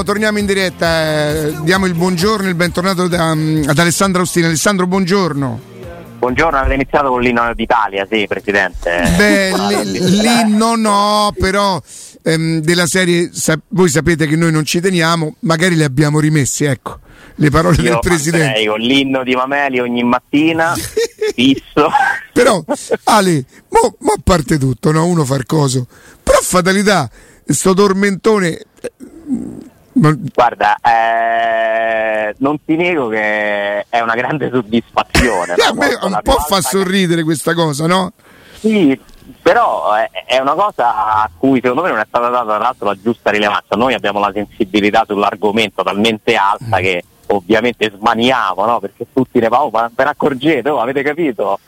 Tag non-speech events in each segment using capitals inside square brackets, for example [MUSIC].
Torniamo, torniamo in diretta. eh, diamo il buongiorno, il bentornato da- mm, ad Alessandro Austina. Alessandro, buongiorno. Buongiorno, avete iniziato con l'inno d'Italia, sì, Presidente. Beh, [LAUGHS] lì no, però ehm, della serie sa- voi sapete che noi non ci teniamo, magari le abbiamo rimesse, ecco, le parole Io del Presidente. con l'inno di Mameli ogni mattina, [LAUGHS] fisso. Però, Ale, mo, mo a parte tutto, no? uno far coso, però fatalità, sto tormentone... Guarda, eh, non ti nego che è una grande soddisfazione. a me un po' fa sorridere questa cosa, no? Sì, però è, è una cosa a cui secondo me non è stata data tra l'altro la giusta rilevanza. Noi abbiamo la sensibilità sull'argomento talmente alta Mm. che ovviamente smaniamo, no? Perché tutti ne vanno, ma ve ne accorgete, oh, avete capito?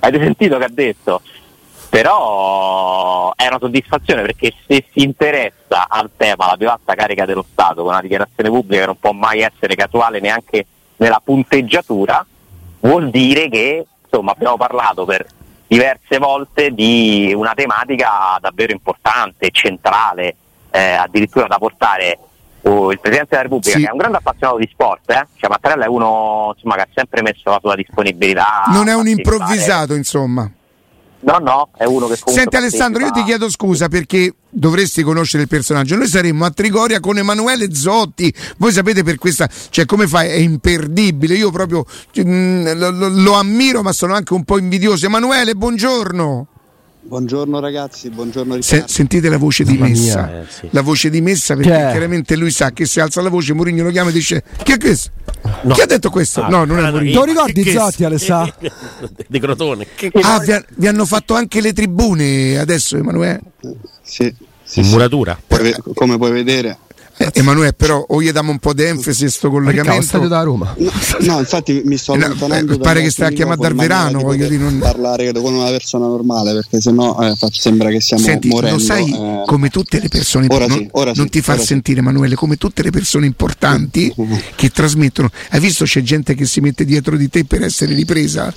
Avete sentito che ha detto? Però è una soddisfazione perché se si interessa al tema la più alta carica dello Stato con una dichiarazione pubblica che non può mai essere casuale neanche nella punteggiatura, vuol dire che insomma abbiamo parlato per diverse volte di una tematica davvero importante, centrale, eh, addirittura da portare oh, il Presidente della Repubblica, Sì. che è un grande appassionato di sport, eh? cioè Mattarella è uno insomma, che ha sempre messo la sua disponibilità. Non è un improvvisato, insomma. No, no, è uno che comunque Senti Alessandro, io ti chiedo scusa perché dovresti conoscere il personaggio. Noi saremmo a Trigoria con Emanuele Zotti. Voi sapete per questa, cioè come fai? È imperdibile. Io proprio mm, lo, lo- lo ammiro, ma sono anche un po' invidioso. Emanuele, buongiorno. Buongiorno ragazzi, buongiorno Se- Riccardo. sentite la voce di Mamma Messa. mia, eh, sì. La voce di Messa perché Che è? chiaramente lui sa che se alza la voce Mourinho lo chiama e dice chi è questo? No. Chi ha detto questo? Ah, no, non è Mourinho. Te lo ricordi, [LAUGHS] che- Zotti, Alessà? [LAUGHS] Di Crotone. Che Ah, vi, ha- vi hanno fatto anche le tribune adesso, Emanuele. Sì, sì, in sì. muratura. Come puoi vedere. Eh, Emanuele, però o gli diamo un po' di enfasi a sto collegamento. stadio da Roma. No, no, infatti mi sto Eh, no, allontanando. eh, pare che stai a chiamare dal verano, di voglio dire, non- parlare con una persona normale perché sennò eh, sembra che stiamo Senti, morendo. lo sai eh. come tutte le persone Ora non, sì, ora sì, non ti far ora sì. sentire Emanuele, come tutte le persone importanti [LAUGHS] che trasmettono. Hai visto c'è gente che si mette dietro di te per essere ripresa?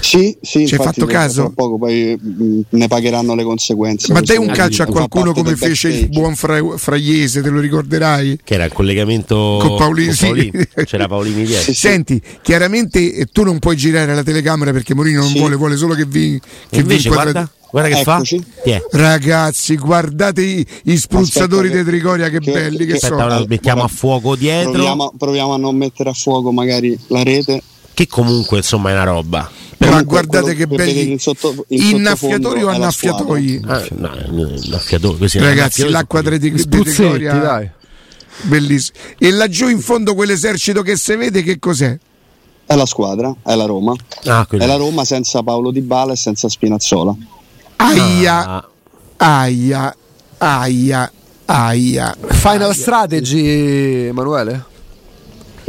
Sì, sì, Ci hai fatto caso? tra poco poi mh, ne pagheranno le conseguenze. Ma dai un calcio a qualcuno come fece il buon Fra- Fraiese, te lo ricorderai? Che era il collegamento Con Paolini, sì. Paolini. [LAUGHS] C'era Paolini dietro. Sì, sì. Senti, chiaramente eh, tu non puoi girare la telecamera perché Mourinho non Sì. vuole, vuole solo che vi, che vi Invece inquadrate. guarda, guarda che Eccoci. fa. È? Ragazzi, guardate i, i spruzzatori Aspetta di Trigoria che, che- belli che, che- Aspetta, sono. ora lo mettiamo a fuoco dietro. Proviamo, proviamo a non mettere a fuoco magari la rete. Che comunque insomma è una roba. Ma Comunque, guardate che belli sotto- innaffiatori o annaffiatoi? Ah, no, questi erano Ragazzi, l'acqua di, Trigoria dai. bellissimo. E laggiù in fondo quell'esercito che si vede che cos'è? È la squadra, è la Roma. Ah. È la Roma senza Paolo Di Bala e senza Spinazzola. Aia, Ah, aia, aia, aia. Final strategy, Emanuele?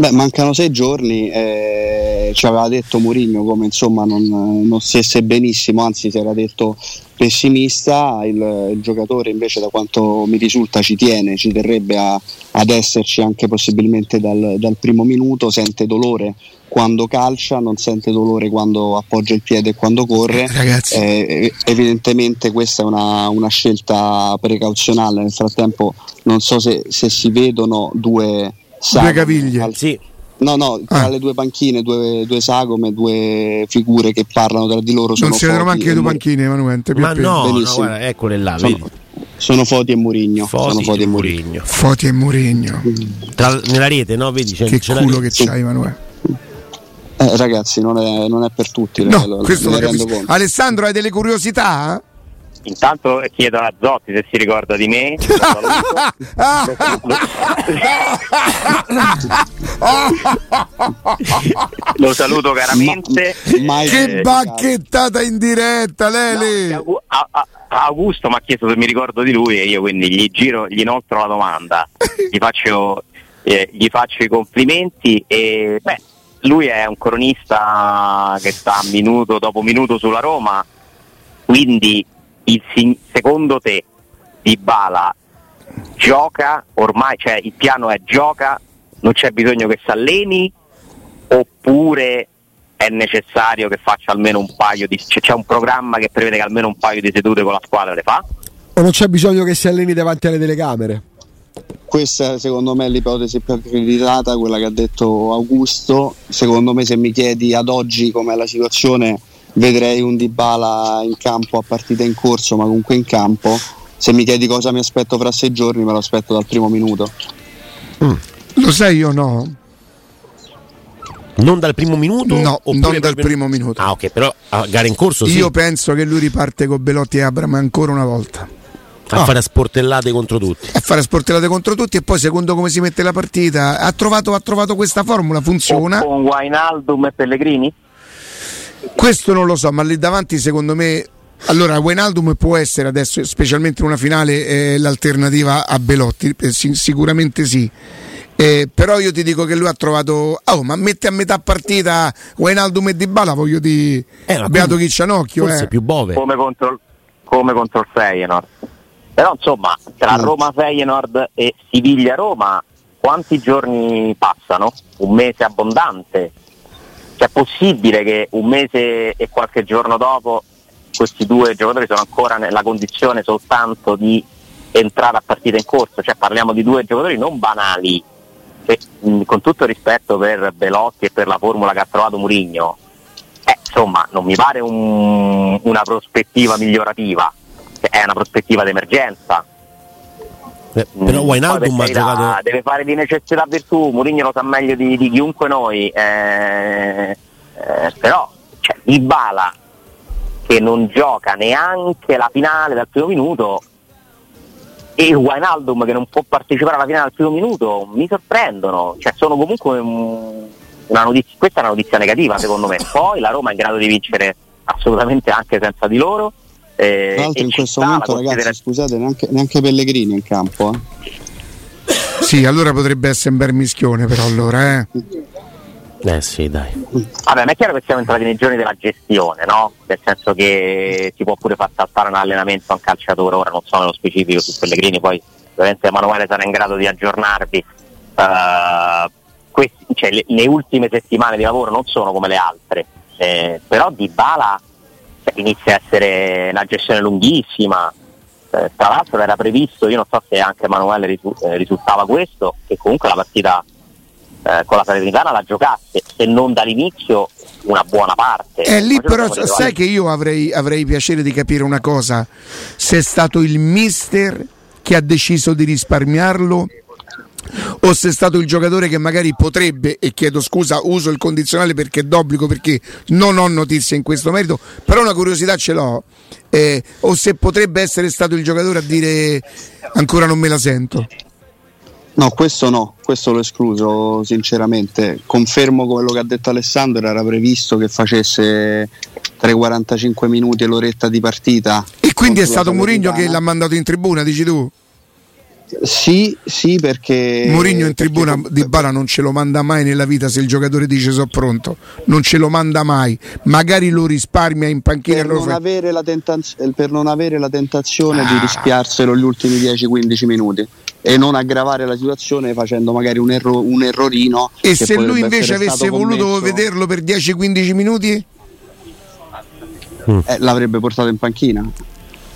Beh, mancano sei giorni, eh, ci aveva detto Mourinho come insomma non, non stesse benissimo, anzi si era detto pessimista, il, il giocatore invece da quanto mi risulta ci tiene, ci terrebbe a- ad esserci anche possibilmente dal, dal primo minuto, sente dolore quando calcia, non sente dolore quando appoggia il piede e quando corre. Ragazzi, Eh, evidentemente questa è una, una scelta precauzionale, nel frattempo non so se, se si vedono due, sagome caviglie. al- sì, No, no, tra Ah. le due panchine, due, due sagome, due figure che parlano tra di loro. Sono non si vedono Foti manche e le due panchine, Emanuele. ma no, no, guarda, eccole là, Sono, vedi? sono Foti e Murigno. sono Foti Foti e Murigno. Mourinho. Foti e Mourinho. Tra- nella rete, no? Vedi, c'è, Che c'è culo che Sì. c'hai, Emanuele. Eh, ragazzi, non è, non è per tutti. No, lo- lo- questo lo rendo conto. Alessandro, hai delle curiosità? Intanto chiedo a Zotti se si ricorda di me. [LAUGHS] Lo saluto. Caramente. Mai- che bacchettata in diretta, Lele! No, Augu- a- a- Augusto mi ha chiesto se mi ricordo di lui e io quindi gli giro, gli inoltro la domanda, gli faccio, eh, gli faccio i complimenti e beh, lui è un cronista che sta minuto dopo minuto sulla Roma, quindi il secondo te Di Bala gioca ormai, cioè il piano è gioca, non c'è bisogno che si alleni oppure è necessario che faccia almeno un paio di cioè, c'è un programma che prevede che almeno un paio di sedute con la squadra le fa? O non c'è bisogno che si alleni davanti alle telecamere? questa secondo me è l'ipotesi più accreditata, quella che ha detto Augusto. Secondo me se mi chiedi ad oggi com'è la situazione vedrei un Dybala in campo a partita in corso, ma comunque in campo. Se mi chiedi cosa mi aspetto fra sei giorni, me lo aspetto dal primo minuto. Lo sai io no? Non dal primo minuto? No, non dal primo minuto. Ah, ok, però a gara in corso sì. Io penso che lui riparte con Belotti e Abram ancora una volta. a fare sportellate contro tutti. A fare sportellate contro tutti e poi secondo come si mette la partita ha trovato, ha trovato questa formula, funziona. Con Wainaldum e Pellegrini? Questo non lo so, ma lì davanti secondo me. Allora, Wijnaldum può essere adesso, specialmente in una finale, eh, l'alternativa a Belotti, eh, sì, sicuramente sì. Eh, però io ti dico che lui ha trovato. Oh, ma mette a metà partita Wijnaldum e Dybala, voglio di Eh, Beato Chiccianocchio. Forse Eh. più Bove. come contro, come contro il Feyenoord. Però insomma, tra Mm. Roma Feyenoord e Siviglia Roma, quanti giorni passano? Un mese abbondante. Cioè, è possibile che un mese e qualche giorno dopo questi due giocatori sono ancora nella condizione soltanto di entrare a partita in corso? Cioè, parliamo di due giocatori non banali. che, mh, con tutto rispetto per Belotti e per la formula che ha trovato Murigno, eh, insomma, non mi pare un- una prospettiva migliorativa, Cioè, è una prospettiva d'emergenza. Eh, Mm, però Wijnaldum ha giocato. Deve fare di necessità virtù, Mourinho lo sa meglio di, di chiunque noi, eh, eh, però cioè, Dybala che non gioca neanche la finale dal primo minuto e Wijnaldum che non può partecipare alla finale dal primo minuto mi sorprendono, cioè, sono comunque un- una notizia, questa è una notizia negativa secondo me, [LAUGHS] poi la Roma è in grado di vincere assolutamente anche senza di loro. Eh, Tra l'altro in questo momento ragazzi scusate neanche, neanche Pellegrini in campo. eh. Sì, allora potrebbe essere un bel mischione, però allora, eh. Eh sì, dai. Vabbè, ma è chiaro che siamo entrati nei giorni della gestione, no? Nel senso che si può pure far saltare un allenamento a un calciatore, ora non so nello specifico su Pellegrini, poi ovviamente Emanuele sarà in grado di aggiornarvi. Eh, questi- cioè, le, le ultime settimane di lavoro non sono come le altre, eh, però Di Bala inizia a essere una gestione lunghissima. Eh, tra l'altro era previsto, io non so se anche Emanuele risu- eh, risultava questo, che comunque la partita eh, con la Salernitana la giocasse, se non dall'inizio una buona parte. Eh, lì però sai ritrovati. che io avrei, avrei piacere di capire una cosa, se è stato il mister che ha deciso di risparmiarlo o se è stato il giocatore che magari potrebbe, e chiedo scusa, uso il condizionale perché è d'obbligo, perché non ho notizie in questo merito, però una curiosità ce l'ho, eh, o se potrebbe essere stato il giocatore a dire ancora non me la sento. No, questo no, questo l'ho escluso sinceramente. Confermo quello che ha detto Alessandro, era previsto che facesse tra i 45 minuti e l'oretta di partita. E quindi è stato Mourinho che l'ha mandato in tribuna, dici tu? Sì, sì, perché Mourinho in perché tribuna com- di Bala non ce lo manda mai nella vita se il giocatore dice so pronto, non ce lo manda mai, magari lo risparmia in panchina per non, fa- avere la tentaz- per non avere la tentazione Ah. di rischiarselo gli ultimi 10-15 minuti e non aggravare la situazione facendo magari un, erro- un errorino. E se lui invece avesse voluto commesso, vederlo per 10-15 minuti? eh, l'avrebbe portato in panchina.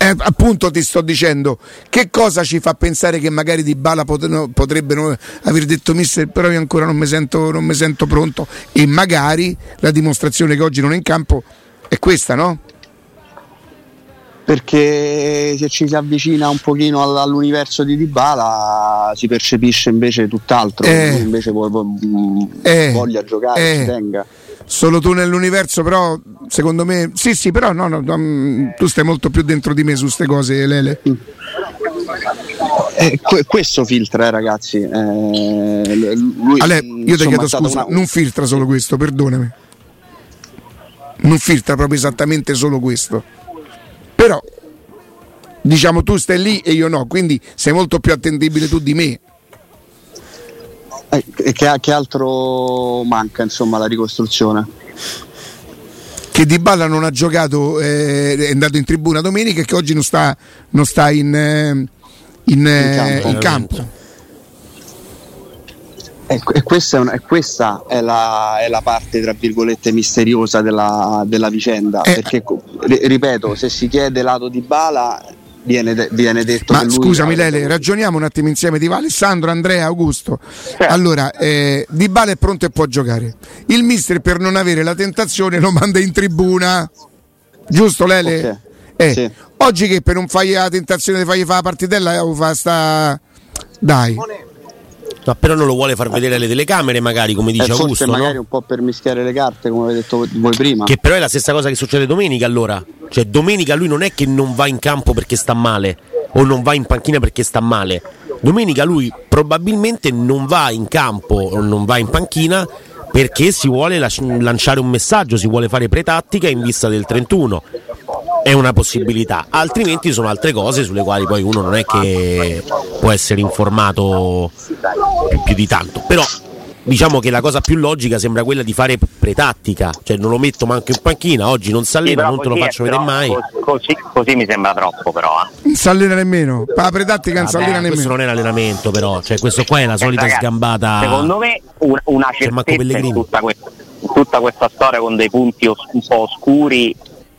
Eh, appunto ti sto dicendo che cosa ci fa pensare che magari Di Bala potrebbero aver detto mister però io ancora non mi sento, non mi sento pronto e magari la dimostrazione che oggi non è in campo è questa no? Perché se ci si avvicina un pochino all- all'universo di Dybala si percepisce invece tutt'altro, Eh. invece mh, Eh. voglia giocare, Eh. ci tenga. Solo tu nell'universo, però, secondo me, sì, sì, però no, no, tu stai molto più dentro di me su queste cose, Lele. Eh, que- questo filtra, eh, ragazzi. Eh, lui, Ale, io ti chiedo scusa, una- non filtra solo questo, perdonami. Non filtra proprio esattamente solo questo. Però, diciamo, tu stai lì e io no, quindi sei molto più attendibile tu di me. Eh, che, che altro manca, insomma, la ricostruzione? Che Di Balla non ha giocato, eh, è andato in tribuna domenica e che oggi non sta, non sta in, eh, in, eh, campo. in campo. E, e questa, è, un- e questa è, la, è la parte, tra virgolette, misteriosa della, della vicenda. Eh. Perché, ripeto, se si chiede lato di Bala, viene, de- viene detto Ma che lui scusami Lele, ragioniamo un attimo insieme di Alessandro, Andrea, Augusto. Certo. Allora, eh, Di Bale è pronto e può giocare. Il mister per non avere la tentazione lo manda in tribuna. Giusto Lele? Ok. Eh, Sì. Oggi che per non fargli la tentazione di fargli fare la partitella, eh, fa sta... Dai. No, però non lo vuole far vedere alle telecamere, magari, come Eh, dice forse Augusto, magari no? un po' per mischiare le carte, come avete detto voi prima. Che però è la stessa cosa che succede domenica allora. Cioè domenica lui non è che non va in campo perché sta male o non va in panchina perché sta male. Domenica lui probabilmente non va in campo o non va in panchina perché si vuole lanciare un messaggio, si vuole fare pretattica in vista del 31. È una possibilità, altrimenti sono altre cose sulle quali poi uno non è che può essere informato più di tanto. Però diciamo che la cosa più logica sembra quella di fare pretattica, cioè non lo metto manco in panchina, oggi non si Sì, allena, però non te lo faccio vedere troppo, mai. cos- Così, così mi sembra troppo, però. eh. Non si allena nemmeno. La pretattica non si allena questo nemmeno. non è l'allenamento però, cioè questo qua è la solita Ragazzi, sgambata. Secondo me un- una Marco certezza in tutta, questa, in tutta questa storia con dei punti os- un po' oscuri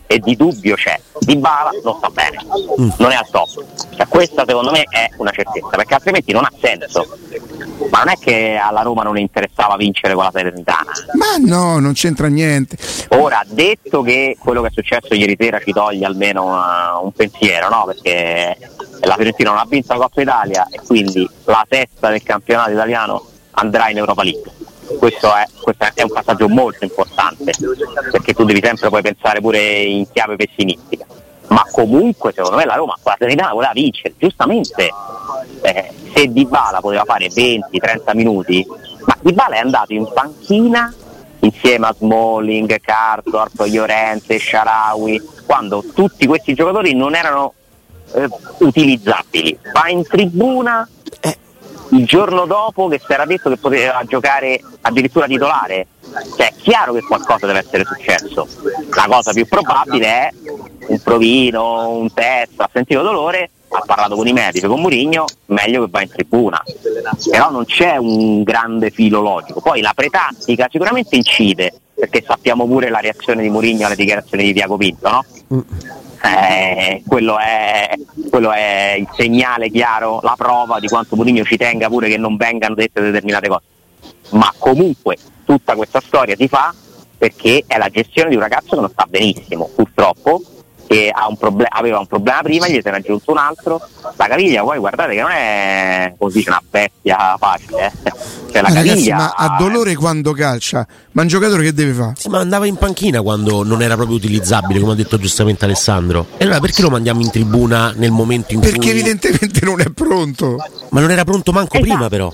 e di dubbio c'è. Di Bala non sta bene, Mm. non è al top. Cioè, questa secondo me è una certezza, perché altrimenti non ha senso. Ma non è che alla Roma non interessava vincere con la Salernitana. Ma no, non c'entra niente. Ora, detto che quello che è successo ieri sera ci toglie almeno una- un pensiero, no? Perché la Fiorentina non ha vinto la Coppa Italia e quindi la testa del campionato italiano andrà in Europa League. Questo è, questo è un passaggio molto importante, perché tu devi sempre poi pensare pure in chiave pessimistica. Ma comunque secondo me la Roma la Serenità voleva vincere, giustamente eh, se Dybala poteva fare 20-30 minuti, ma Dybala è andato in panchina insieme a Smalling, Carthorp, Llorente, Sharawi, quando tutti questi giocatori non erano eh, utilizzabili. Va in tribuna il giorno dopo che si era detto che poteva giocare addirittura titolare. Cioè, è chiaro che qualcosa deve essere successo. La cosa più probabile è un provino, un test, ha sentito dolore, ha parlato con i medici, con Murigno, meglio che va in tribuna. Però non c'è un grande filo logico. Poi la pretattica sicuramente incide, perché sappiamo pure la reazione di Murigno alle dichiarazioni di Diaco Pinto, no? Eh, quello, è, quello è il segnale chiaro, la prova di quanto Mourinho ci tenga pure che non vengano dette determinate cose. Ma comunque tutta questa storia si fa perché è la gestione di un ragazzo che non sta benissimo, purtroppo, che ha un proble- aveva un problema prima, gli se ne è aggiunto un altro. La caviglia poi guardate che non è così una bestia facile. eh. Cioè, la Ma ragazzi, caviglia ma ha dolore quando calcia. Ma un giocatore che deve fare? Sì, ma andava in panchina quando non era proprio utilizzabile, come ha detto giustamente Alessandro. E allora perché lo mandiamo in tribuna nel momento in Perché cui. evidentemente non è pronto. Ma non era pronto manco Esatto. prima, però.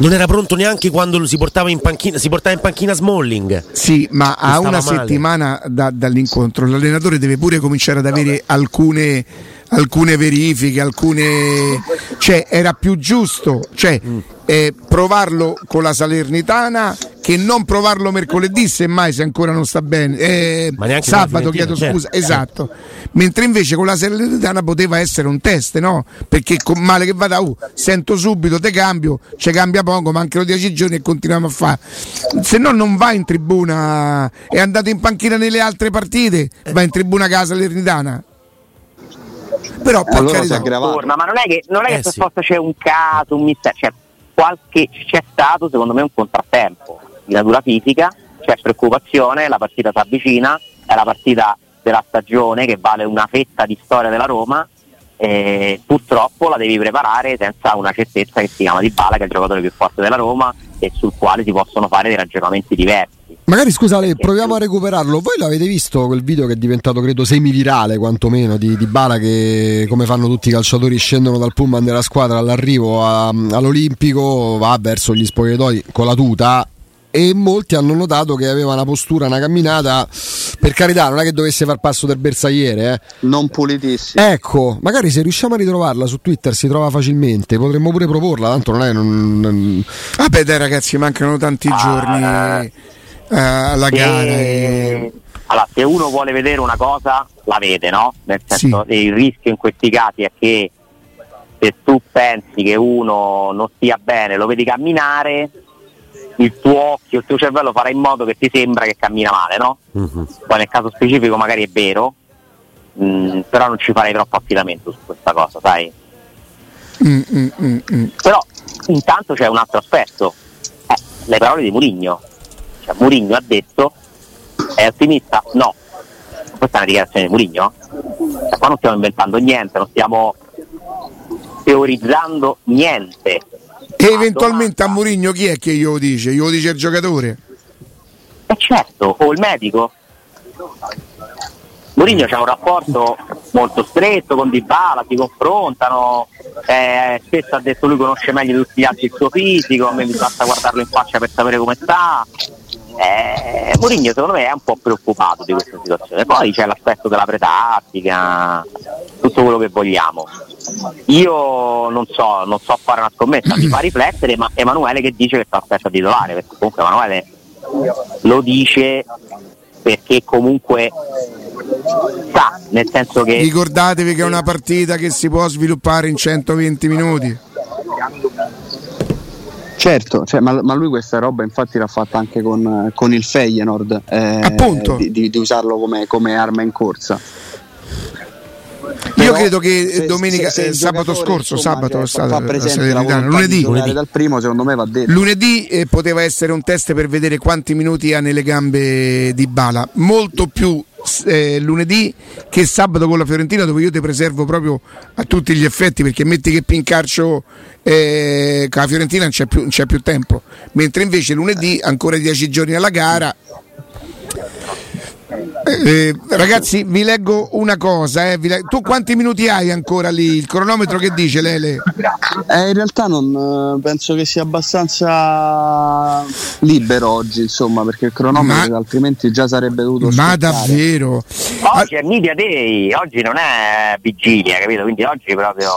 Non era pronto neanche quando si portava in panchina. Si portava in panchina Smalling. Sì, ma a una male. settimana da- dall'incontro l'allenatore deve pure cominciare ad avere alcune, alcune verifiche, alcune... cioè era più giusto cioè, Mm. Eh, provarlo con la Salernitana che non provarlo mercoledì semmai se ancora non sta bene. Eh, sabato chiedo Fiorentina, scusa, certo. esatto. Mentre invece con la Salernitana poteva essere un test, no? Perché con male che vada, uh, sento subito, te cambio, ci cambia poco, mancano dieci giorni e continuiamo a fare. Se no non va in tribuna, è andato in panchina nelle altre partite, va in tribuna con la Salernitana. Però per allora si è carità, aggravato. torna, ma non è che, non è che Eh, per sì. forza c'è un caso, un mistero, c'è, qualche, c'è stato secondo me un contrattempo di natura fisica, c'è preoccupazione, la partita si avvicina, è la partita della stagione che vale una fetta di storia della Roma e purtroppo la devi preparare senza una certezza che si chiama Di Bala che è il giocatore più forte della Roma e sul quale si possono fare dei ragionamenti diversi. Magari scusate, proviamo a recuperarlo. Voi l'avete visto quel video che è diventato credo semi-virale quantomeno di, di Bala che come fanno tutti i calciatori scendono dal pullman della squadra all'arrivo a- all'Olimpico, va verso gli spogliatoi con la tuta e molti hanno notato che aveva una postura, una camminata, per carità non è che dovesse far passo del bersagliere, eh. Non pulitissimo. Ecco, magari se riusciamo a ritrovarla su Twitter si trova facilmente, potremmo pure proporla, tanto non è... non- non- vabbè dai ragazzi, mancano tanti Ah, giorni eh, alla Se- gara. e- Allora, se uno vuole vedere una cosa, la vede, no? Nel senso, Sì. il rischio in questi casi è che se tu pensi che uno non stia bene, lo vedi camminare, il tuo occhio, il tuo cervello farà in modo che ti sembra che cammina male, no? Mhm. Poi nel caso specifico magari è vero, Mm, però non ci farei troppo affidamento su questa cosa, sai? Mm, mm, mm, mm. Però intanto c'è un altro aspetto, eh, le parole di Murigno. Cioè, Murigno ha detto è ottimista? No. Questa è una dichiarazione di Murigno? Cioè, qua non stiamo inventando niente, non stiamo teorizzando niente. E La eventualmente a Mourinho chi è che glielo dice? Glielo dice il giocatore? Eh certo, o il medico. Mourinho c'ha un rapporto molto stretto con Dybala, si confrontano, eh, spesso ha detto lui conosce meglio di tutti gli altri il suo fisico, a me mi basta guardarlo in faccia per sapere come sta. Eh, Mourinho secondo me è un po' preoccupato di questa situazione. Poi c'è l'aspetto della pretattica, tutto quello che vogliamo. Io non so, non so fare una scommessa, mi fa [CLEARS THROAT] riflettere, ma Emanuele che dice che sta aspetta titolare, perché comunque Emanuele lo dice perché comunque sa, nel senso che Ricordatevi che è una partita che si può sviluppare in 120 minuti. Certo, cioè, ma, ma lui questa roba infatti l'ha fatta anche con, con il Feyenoord, eh. Di, di- di usarlo come, come arma in corsa. Io credo che se- domenica, se- se eh, sabato scorso, insomma, sabato cioè, è stata la Salernitana, lunedì. giocare dal primo, secondo me va detto. Lunedì eh, poteva essere un test per vedere quanti minuti ha nelle gambe di Bala, molto più eh, lunedì che sabato con la Fiorentina dove io ti preservo proprio a tutti gli effetti perché metti che Pincarcio eh, con la Fiorentina non c'è, più, non c'è più tempo, mentre invece lunedì ancora 10 giorni alla gara. Eh, ragazzi, vi leggo una cosa. eh, vi leg- tu quanti minuti hai ancora lì? Il cronometro che dice Lele? Eh, in realtà non eh, penso che sia abbastanza libero oggi, insomma, perché il cronometro Ma- altrimenti già sarebbe dovuto Ma scottare. davvero? oggi è Media Day, oggi non è vigilia, capito? Quindi oggi proprio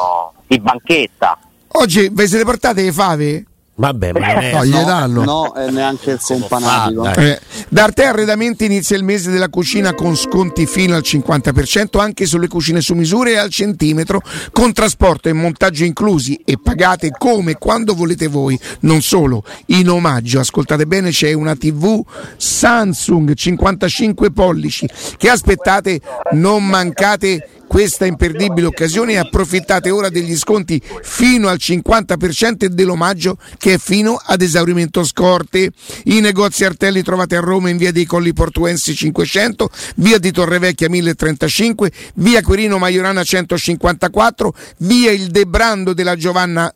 di banchetta. Oggi vi siete portate le fave? Vabbè, ma non è. No. No, e neanche il companatico. Eh, da Arte Arredamenti inizia il mese della cucina con sconti fino al 50% anche sulle cucine su misura e al centimetro con trasporto e montaggio inclusi e pagate come e quando volete voi. Non solo, in omaggio, ascoltate bene, c'è una TV Samsung 55 pollici che aspettate, non mancate questa imperdibile occasione e approfittate ora degli sconti fino al 50% e dell'omaggio che è fino ad esaurimento scorte. I negozi Artelli trovate a Roma in via dei Colli Portuensi 500, via di Torrevecchia 1035, via Quirino Maiorana 154, via il Debrando della Giovanna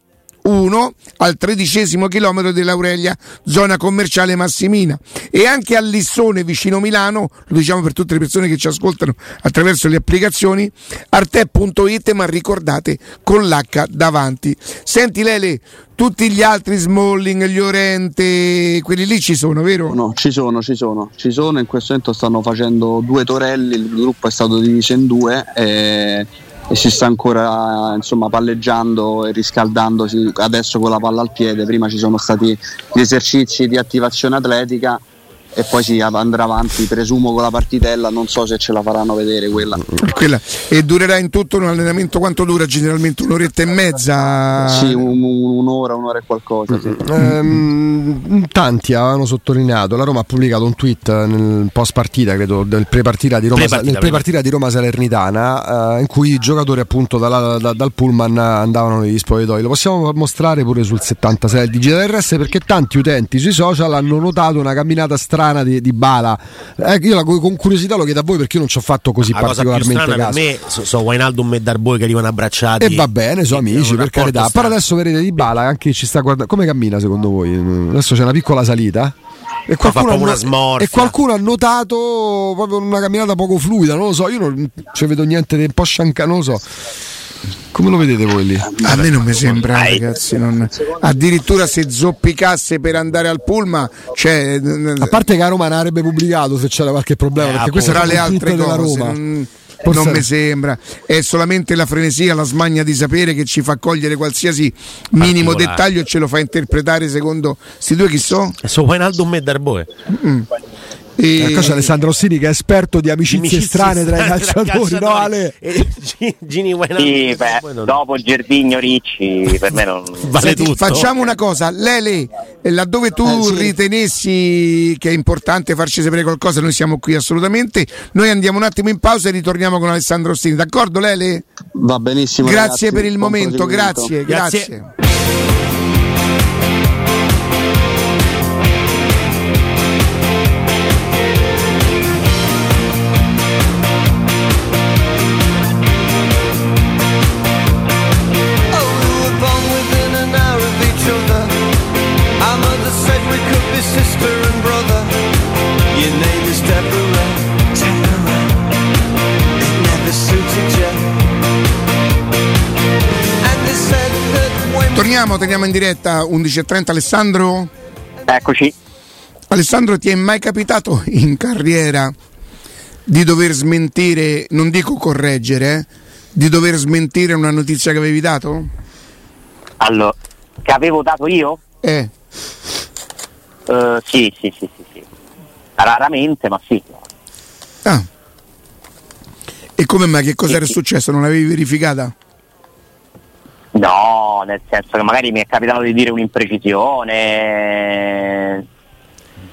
1 al tredicesimo chilometro dell'Aurelia, zona commerciale Massimina e anche a Lissone vicino Milano, lo diciamo per tutte le persone che ci ascoltano attraverso le applicazioni, arte.it ma ricordate con l'H davanti. Senti Lele, tutti gli altri Smalling, gli Orente, quelli lì ci sono, vero? No, ci sono, ci sono, ci sono, in questo momento stanno facendo due torelli, il gruppo è stato diviso in due e, e si sta ancora insomma palleggiando e riscaldandosi adesso con la palla al piede, prima ci sono stati gli esercizi di attivazione atletica e poi si andrà avanti, presumo con la partitella, non so se ce la faranno vedere quella. Quella. E durerà in tutto un allenamento quanto dura? Generalmente un'oretta e mezza? Sì, un- un- un'ora, un'ora e qualcosa. Sì. Ehm, tanti avevano sottolineato, la Roma ha pubblicato un tweet nel post partita, credo, del pre-partita di Roma, Pre-partita, nel pre-partita di Roma Salernitana, eh, in cui i giocatori appunto dalla- da- dal pullman andavano negli spogliatoi. Lo possiamo mostrare pure sul 76 del Digital RS perché tanti utenti sui social hanno notato una camminata strana di, di Bala. Eh, io la- con curiosità lo chiedo a voi perché io non ci ho fatto così La cosa particolarmente strana per caso. me so, so Wijnaldum e Darboy che arrivano abbracciati. E va bene, sono amici, per carità. rapporto Però strano. adesso vedete di Bala anche ci sta guardando. Come cammina secondo voi? Adesso c'è una piccola salita. E proprio ha e qualcuno ha notato proprio una camminata poco fluida, non lo so, io non ci vedo niente di un po' sciancato, non lo so. Come lo vedete voi lì? A me non mi sembra, ragazzi. non- Addirittura se zoppicasse per andare al Pulma, cioè, A parte che a Roma ne avrebbe pubblicato se c'era qualche problema, Eh, perché tra è le altre cose, Roma. non, Forse- non mi sembra. È solamente la frenesia, la smania di sapere che ci fa cogliere qualsiasi minimo dettaglio e ce lo fa interpretare secondo questi due chi so? E so Wijnaldum e Darboy. E... Ecco c'è Alessandro Rossini che è esperto di amicizie, amicizie strane tra i [LAUGHS] calciatori, no Ale? Gini sì, beh, dopo il Gerdigno Ricci per me non [LAUGHS] vale Senti, tutto. Facciamo una cosa, Lele, laddove tu eh, sì. ritenessi che è importante farci sapere qualcosa, noi siamo qui assolutamente. Noi andiamo un attimo in pausa e ritorniamo con Alessandro Rossini, d'accordo Lele? Va benissimo. Grazie ragazzi, per il momento, grazie, grazie. grazie. Torniamo, teniamo in diretta 11.30 Alessandro. Eccoci. Alessandro, ti è mai capitato in carriera di dover smentire, non dico correggere, eh, di dover smentire una notizia che avevi dato? Allora, che avevo dato io? Eh. Uh, sì, sì, sì, sì, sì. Raramente, ma sì. Ah. E come mai? Che cosa sì, era sì. successo? Non l'avevi verificata? No, nel senso che magari mi è capitato di dire un'imprecisione,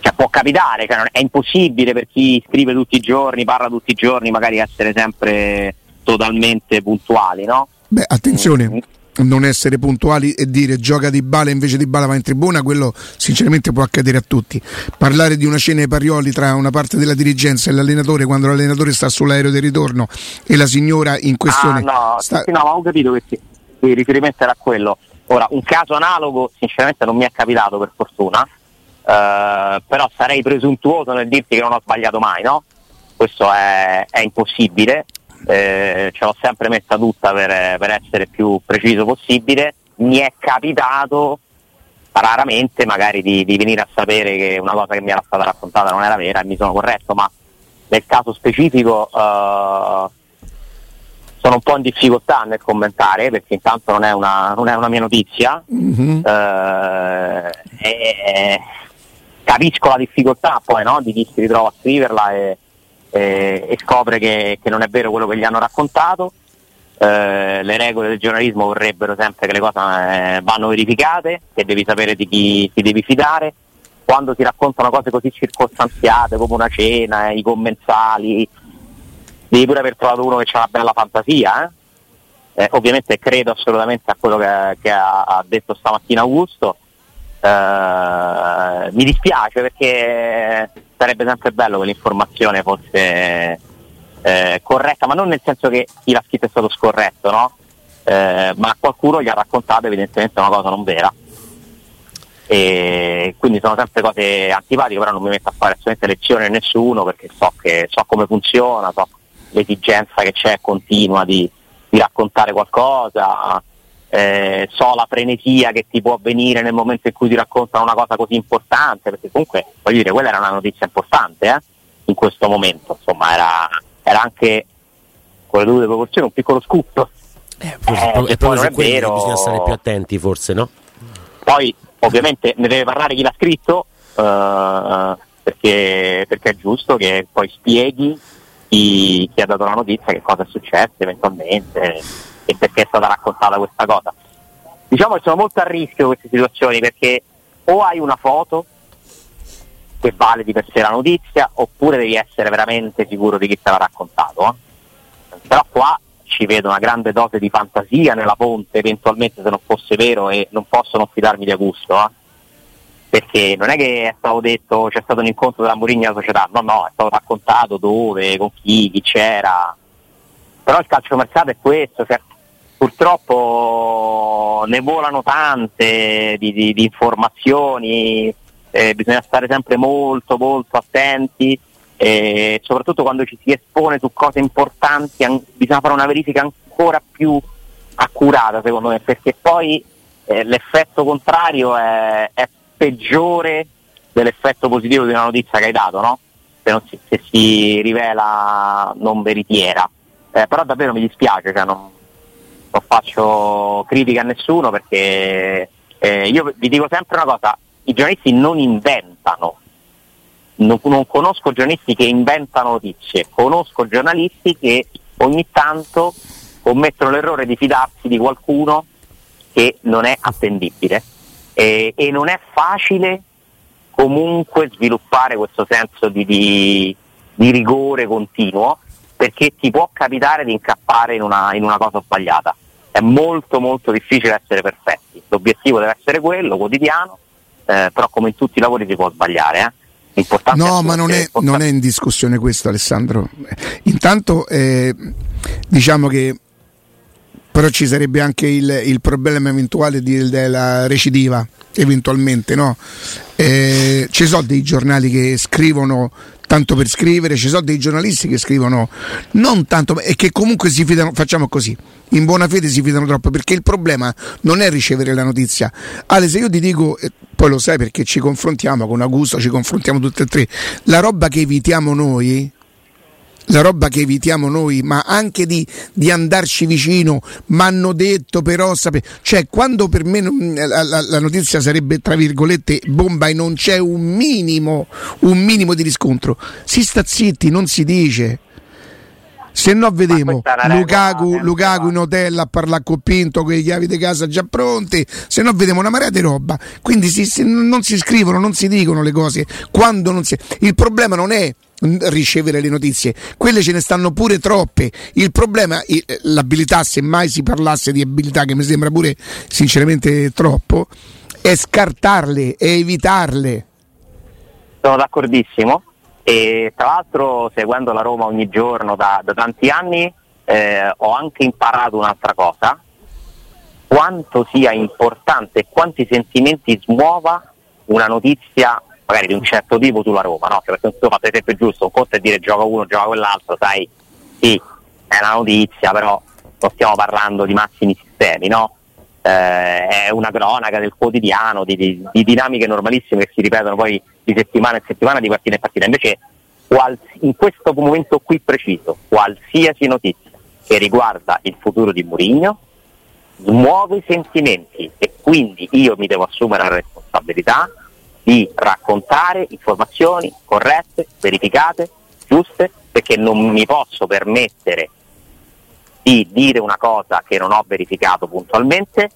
cioè può capitare, cioè è impossibile per chi scrive tutti i giorni, parla tutti i giorni, magari essere sempre totalmente puntuali, no? Beh, attenzione. Non essere puntuali e dire gioca di bala invece di bala va in tribuna, quello sinceramente può accadere a tutti. Parlare di una cena ai parioli tra una parte della dirigenza e l'allenatore quando l'allenatore sta sull'aereo di ritorno e la signora in questione. Ah, no, sta... sì, no, ma ho capito che sì il riferimento era quello. Ora, un caso analogo sinceramente non mi è capitato per fortuna, eh, però sarei presuntuoso nel dirti che non ho sbagliato mai, no? Questo è, è impossibile, eh, ce l'ho sempre messa tutta per, per essere più preciso possibile. Mi è capitato raramente magari di, di, venire a sapere che una cosa che mi era stata raccontata non era vera e mi sono corretto, ma nel caso specifico eh, sono un po' in difficoltà nel commentare perché intanto non è una, non è una mia notizia, mm-hmm. eh, e, capisco la difficoltà poi no, di chi si ritrova a scriverla e, e, e scopre che, che, non è vero quello che gli hanno raccontato. Eh, le regole del giornalismo vorrebbero sempre che le cose eh, vanno verificate, che devi sapere di chi ti devi fidare. Quando si raccontano cose così circostanziate come una cena, i commensali, devi pure aver trovato uno che ha una bella fantasia. Eh? Eh, ovviamente credo assolutamente a quello che, che ha, ha, detto stamattina Augusto. Eh, mi dispiace perché sarebbe sempre bello che l'informazione fosse eh, corretta, ma non nel senso che chi l'ha scritto è stato scorretto, no? Eh, ma qualcuno gli ha raccontato evidentemente una cosa non vera. E quindi sono sempre cose antipatiche, però non mi metto a fare assolutamente lezione a nessuno perché so, che, so come funziona, so l'esigenza che c'è continua di, di raccontare qualcosa, eh, so la frenesia che ti può avvenire nel momento in cui ti raccontano una cosa così importante, perché comunque voglio dire, quella era una notizia importante eh, in questo momento, insomma era, era anche con le dovute proporzioni un piccolo scoop. Eh, forse, eh, è proprio su quello bisogna stare più attenti forse, no? Poi ovviamente ne deve parlare chi l'ha scritto, eh, perché, perché è giusto che poi spieghi chi, chi, ha dato la notizia che cosa è successo eventualmente e perché è stata raccontata questa cosa. Diciamo che sono molto a rischio queste situazioni perché o hai una foto che vale di per sé la notizia oppure devi essere veramente sicuro di chi te l'ha raccontato. Eh? Però qua ci vedo una grande dose di fantasia nella ponte, eventualmente se non fosse vero e non posso non fidarmi di Augusto. Eh? perché non è che è stato detto c'è stato un incontro tra Mourinho e la società, no, no, è stato raccontato dove, con chi, chi c'era. Però il calcio mercato è questo, cioè, purtroppo ne volano tante di, di, di informazioni, eh, bisogna stare sempre molto molto attenti e soprattutto quando ci si espone su cose importanti an- bisogna fare una verifica ancora più accurata secondo me perché poi eh, l'effetto contrario è, è peggiore dell'effetto positivo di una notizia che hai dato, no? se, si, se, si, rivela non veritiera. Eh, però davvero mi dispiace, cioè non, non, faccio critica a nessuno perché eh, io vi dico sempre una cosa, i giornalisti non inventano non, non conosco giornalisti che inventano notizie, conosco giornalisti che ogni tanto commettono l'errore di fidarsi di qualcuno che non è attendibile e, e non è facile comunque sviluppare questo senso di, di, di, rigore continuo perché ti può capitare di incappare in una, in una cosa sbagliata. È molto molto difficile essere perfetti. L'obiettivo deve essere quello, quotidiano, eh, però come in tutti i lavori si può sbagliare. Eh? No, ma non è, non è, in discussione questo, Alessandro. Intanto eh, diciamo che però ci sarebbe anche il, il problema eventuale di, della recidiva, eventualmente, no? Eh, ci sono dei giornali che scrivono tanto per scrivere, ci sono dei giornalisti che scrivono non tanto e che comunque si fidano, facciamo così, in buona fede si fidano troppo perché il problema non è ricevere la notizia. Ale, se io ti dico, poi lo sai perché ci confrontiamo con Augusto, ci confrontiamo tutte e tre, la roba che evitiamo noi, la roba che evitiamo noi, ma anche di, di andarci vicino, ma hanno detto però, sape... cioè quando per me la, la, la, notizia sarebbe tra virgolette bomba e non c'è un minimo, un minimo di riscontro, si sta zitti, non si dice. Se no vedemo Lukaku, Lukaku in hotel a parlare con Pinto con le chiavi di casa già pronte, se no vedemo una marea di roba. Quindi si, si, non si scrivono, non si dicono le cose. Quando non si... Il problema non è ricevere le notizie, quelle ce ne stanno pure troppe. Il problema, l'abilità, se mai si parlasse di abilità, che mi sembra pure sinceramente troppo, è scartarle, è evitarle. Sono d'accordissimo e tra l'altro seguendo la Roma ogni giorno da, da tanti anni eh, ho anche imparato un'altra cosa, quanto sia importante e quanti sentimenti smuova una notizia magari di un certo tipo sulla Roma, no? Perché insomma, per esempio giusto, un conto è dire gioca uno, gioca quell'altro, sai, sì, è una notizia, però non stiamo parlando di massimi sistemi, no? Eh, è una cronaca del quotidiano, di, di, di, dinamiche normalissime che si ripetono poi di settimana in settimana, di partita in partita. Invece quals- in questo momento qui preciso, qualsiasi notizia che riguarda il futuro di Mourinho muove i sentimenti e quindi io mi devo assumere la responsabilità di raccontare informazioni corrette, verificate, giuste, perché non mi posso permettere di dire una cosa che non ho verificato puntualmente,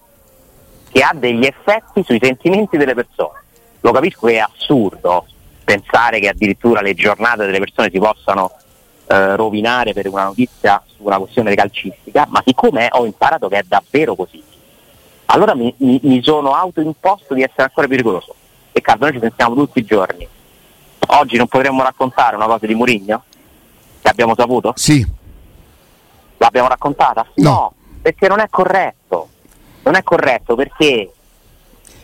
che ha degli effetti sui sentimenti delle persone. Lo capisco che è assurdo pensare che addirittura le giornate delle persone si possano eh, rovinare per una notizia su una questione calcistica, ma siccome ho imparato che è davvero così, allora mi, mi, mi sono autoimposto di essere ancora più rigoroso. Peccato, noi ci pensiamo tutti i giorni. Oggi non potremmo raccontare una cosa di Murigno? Che abbiamo saputo? Sì. L'abbiamo raccontata? No. no, perché non è corretto. Non è corretto perché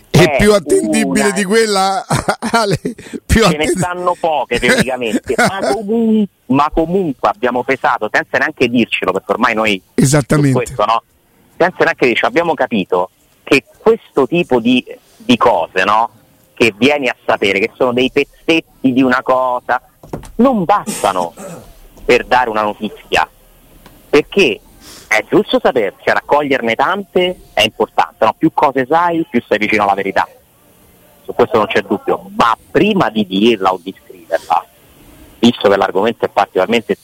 è, è più attendibile una... di quella [LAUGHS] Ale, più ce attend... ne stanno poche [LAUGHS] teoricamente ma, comun... ma, comunque abbiamo pesato senza neanche dircelo perché ormai noi esattamente questo, no? senza neanche dircelo abbiamo capito che questo tipo di, di cose no? Che vieni a sapere che sono dei pezzetti di una cosa non bastano per dare una notizia perché è giusto sapersi, raccoglierne tante è importante, no? più cose sai, più sei vicino alla verità. Su questo non c'è dubbio, ma prima di dirla o di scriverla, visto che l'argomento è particolarmente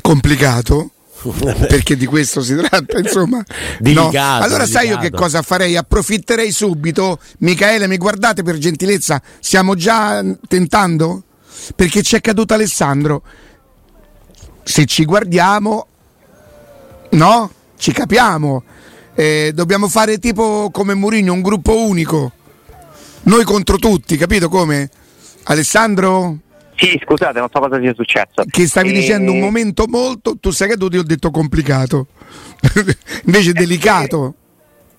complicato, [LAUGHS] perché di questo si tratta, insomma. Delicato, no. Allora delicato. sai io che cosa farei? Approfitterei subito. Michaele, mi guardate per gentilezza? Stiamo già tentando? Perché ci è caduto Alessandro se ci guardiamo, no? Ci capiamo. Eh, dobbiamo fare tipo come Mourinho, un gruppo unico. Noi contro tutti, capito come? Alessandro? Sì, scusate, non so cosa sia successo. Che stavi e... dicendo un momento molto, tu sai che tu ti ho detto complicato, [LAUGHS] invece delicato.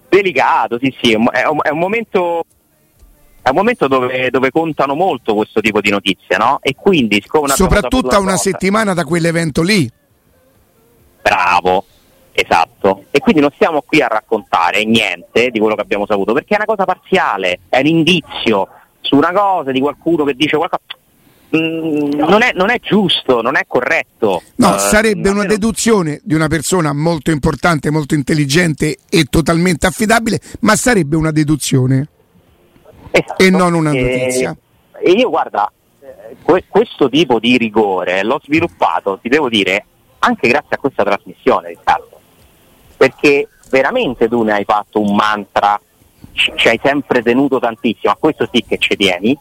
Delicato, sì, sì, è un, è un momento è un momento dove, dove, contano molto questo tipo di notizie, no? E quindi, siccome soprattutto a una cosa, settimana da quell'evento lì. Bravo, esatto. E quindi non stiamo qui a raccontare niente di quello che abbiamo saputo, perché è una cosa parziale, è un indizio su una cosa di qualcuno che dice qualcosa. Mm, non, è, non, è, giusto, non è corretto. No, uh, sarebbe una deduzione di una persona molto importante, molto intelligente e totalmente affidabile, ma sarebbe una deduzione Esatto. e non una notizia. E, io guarda, eh, que- questo tipo di rigore l'ho sviluppato, ti devo dire, anche grazie a questa trasmissione, Riccardo. Perché veramente tu ne hai fatto un mantra, ci, ci hai sempre tenuto tantissimo, a questo sì che ci tieni,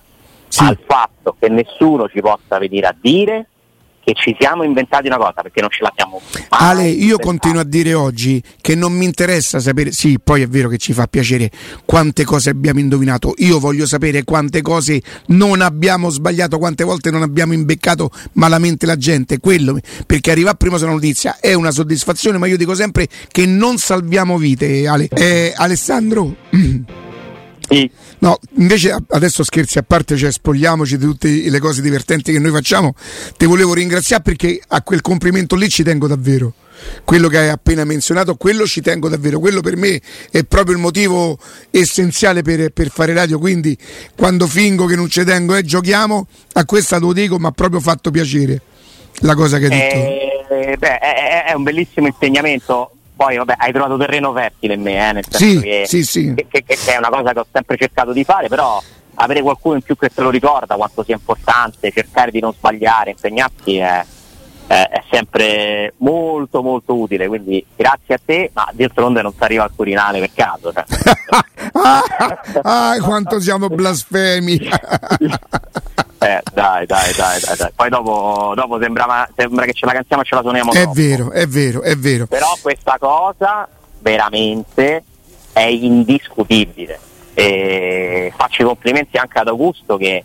Sì. al fatto che nessuno ci possa venire a dire che ci siamo inventati una cosa, perché non ce l'abbiamo mai Ale, io inventata. continuo a dire oggi che non mi interessa sapere, sì, poi è vero che ci fa piacere quante cose abbiamo indovinato, io voglio sapere quante cose non abbiamo sbagliato, quante volte non abbiamo imbeccato malamente la gente, quello, perché arrivare prima sulla notizia è una soddisfazione, ma io dico sempre che non salviamo vite, Ale. Eh, Alessandro? [CLEARS THROAT] Sì. No, invece adesso scherzi a parte, cioè spogliamoci di tutte le cose divertenti che noi facciamo. Ti volevo ringraziare perché a quel complimento lì ci tengo davvero. Quello che hai appena menzionato, quello ci tengo davvero. Quello per me è proprio il motivo essenziale per, per fare radio. Quindi quando fingo che non ci tengo e giochiamo, a questa te lo dico, mi ha proprio fatto piacere la cosa che hai detto. Eh, beh, è- è un bellissimo insegnamento. Poi vabbè, hai trovato terreno fertile in me, eh, nel senso Sì, che, sì, sì. che- che- che è una cosa che ho sempre cercato di fare, però avere qualcuno in più che te lo ricorda quanto sia importante, cercare di non sbagliare, impegnarsi è, è- è sempre molto molto utile. Quindi grazie a te, ma d'altronde non si arriva al Quirinale per caso. cioè. [LAUGHS] ah, ah, quanto siamo blasfemi! [LAUGHS] Eh, dai, dai, dai, dai, dai. Poi dopo, dopo sembrava- sembra che ce la cantiamo e ce la suoniamo è troppo. vero, è vero, è vero. però questa cosa veramente è indiscutibile e faccio i complimenti anche ad Augusto che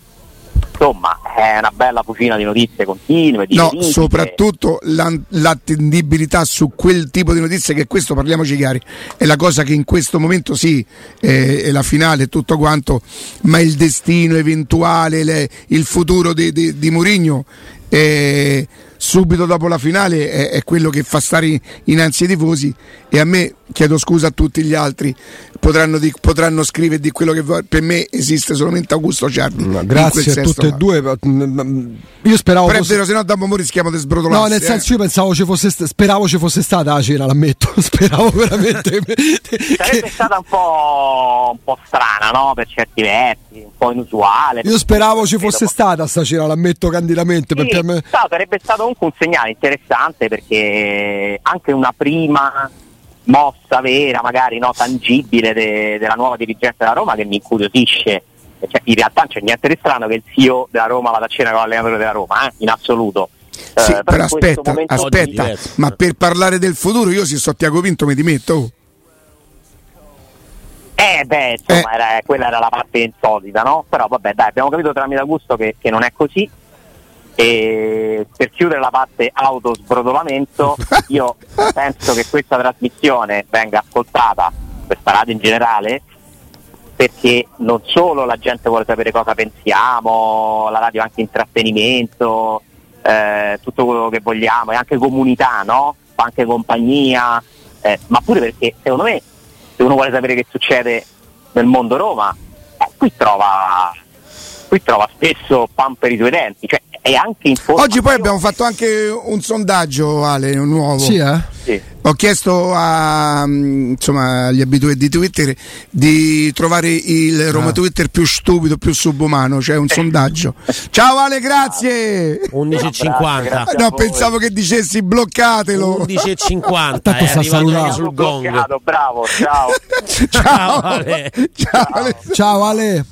insomma è una bella fucina di notizie continue di No, verifiche. soprattutto l'attendibilità su quel tipo di notizie che questo, parliamoci chiari, è la cosa che in questo momento sì, è, è la finale e tutto quanto, ma il destino eventuale, le- il futuro di, di, di Mourinho eh, subito dopo la finale è, è quello che fa stare innanzi ai tifosi e a me, chiedo scusa a tutti gli altri, potranno, di- potranno scrivere di quello che vuoi, per me esiste solamente Augusto Ciardi. No, grazie a tutte e due. mm, Io speravo Però è fosse- vero, se no dopo mo rischiamo di sbrotolarsi. No, nel eh. senso io pensavo ci fosse speravo ci fosse stata la cena, l'ammetto. [LAUGHS] Speravo veramente [LAUGHS] sarebbe che- stata un po', un po' strana no? per certi versi un po' inusuale Io speravo ci fosse stata sta cena, l'ammetto candidamente, Sì, perché me- no, sarebbe stato comunque un segnale interessante perché anche una prima mossa vera, magari no, tangibile de- della nuova dirigenza della Roma che mi incuriosisce. Cioè, in realtà non c'è niente di strano che il CEO della Roma vada a cena con l'allenatore della Roma, eh, in assoluto. Sì, Eh, però aspetta, aspetta, diverso. ma per parlare del futuro io se so Tiago Pinto mi dimetto. Eh beh, insomma, era- quella era la parte insolita, no? Però vabbè, dai, abbiamo capito tramite Augusto che, che non è così. E per chiudere la parte autosbrodolamento, [LAUGHS] io penso che questa trasmissione venga ascoltata, questa radio in generale, perché non solo la gente vuole sapere cosa pensiamo, la radio è anche intrattenimento, eh, tutto quello che vogliamo, è anche comunità, no? Fa anche compagnia, eh, ma pure perché secondo me se uno vuole sapere che succede nel mondo Roma, eh, qui trova qui trova spesso pan per i suoi denti, cioè è anche in forma. Oggi poi abbiamo fatto anche un sondaggio, Ale, un nuovo. Sì, eh? Sì. Ho chiesto a, mm, insomma, agli abituati di Twitter di trovare il Roma Ah. Twitter più stupido, più subumano, cioè un sondaggio. Ciao Ale, grazie! 11.50 Grazie. No, pensavo che dicessi bloccatelo. 11.50 Tanto è sta salutando. sul gong Bloccato, bravo, ciao. [LAUGHS] Ciao, Ale. Ciao Ale. Ciao Ale.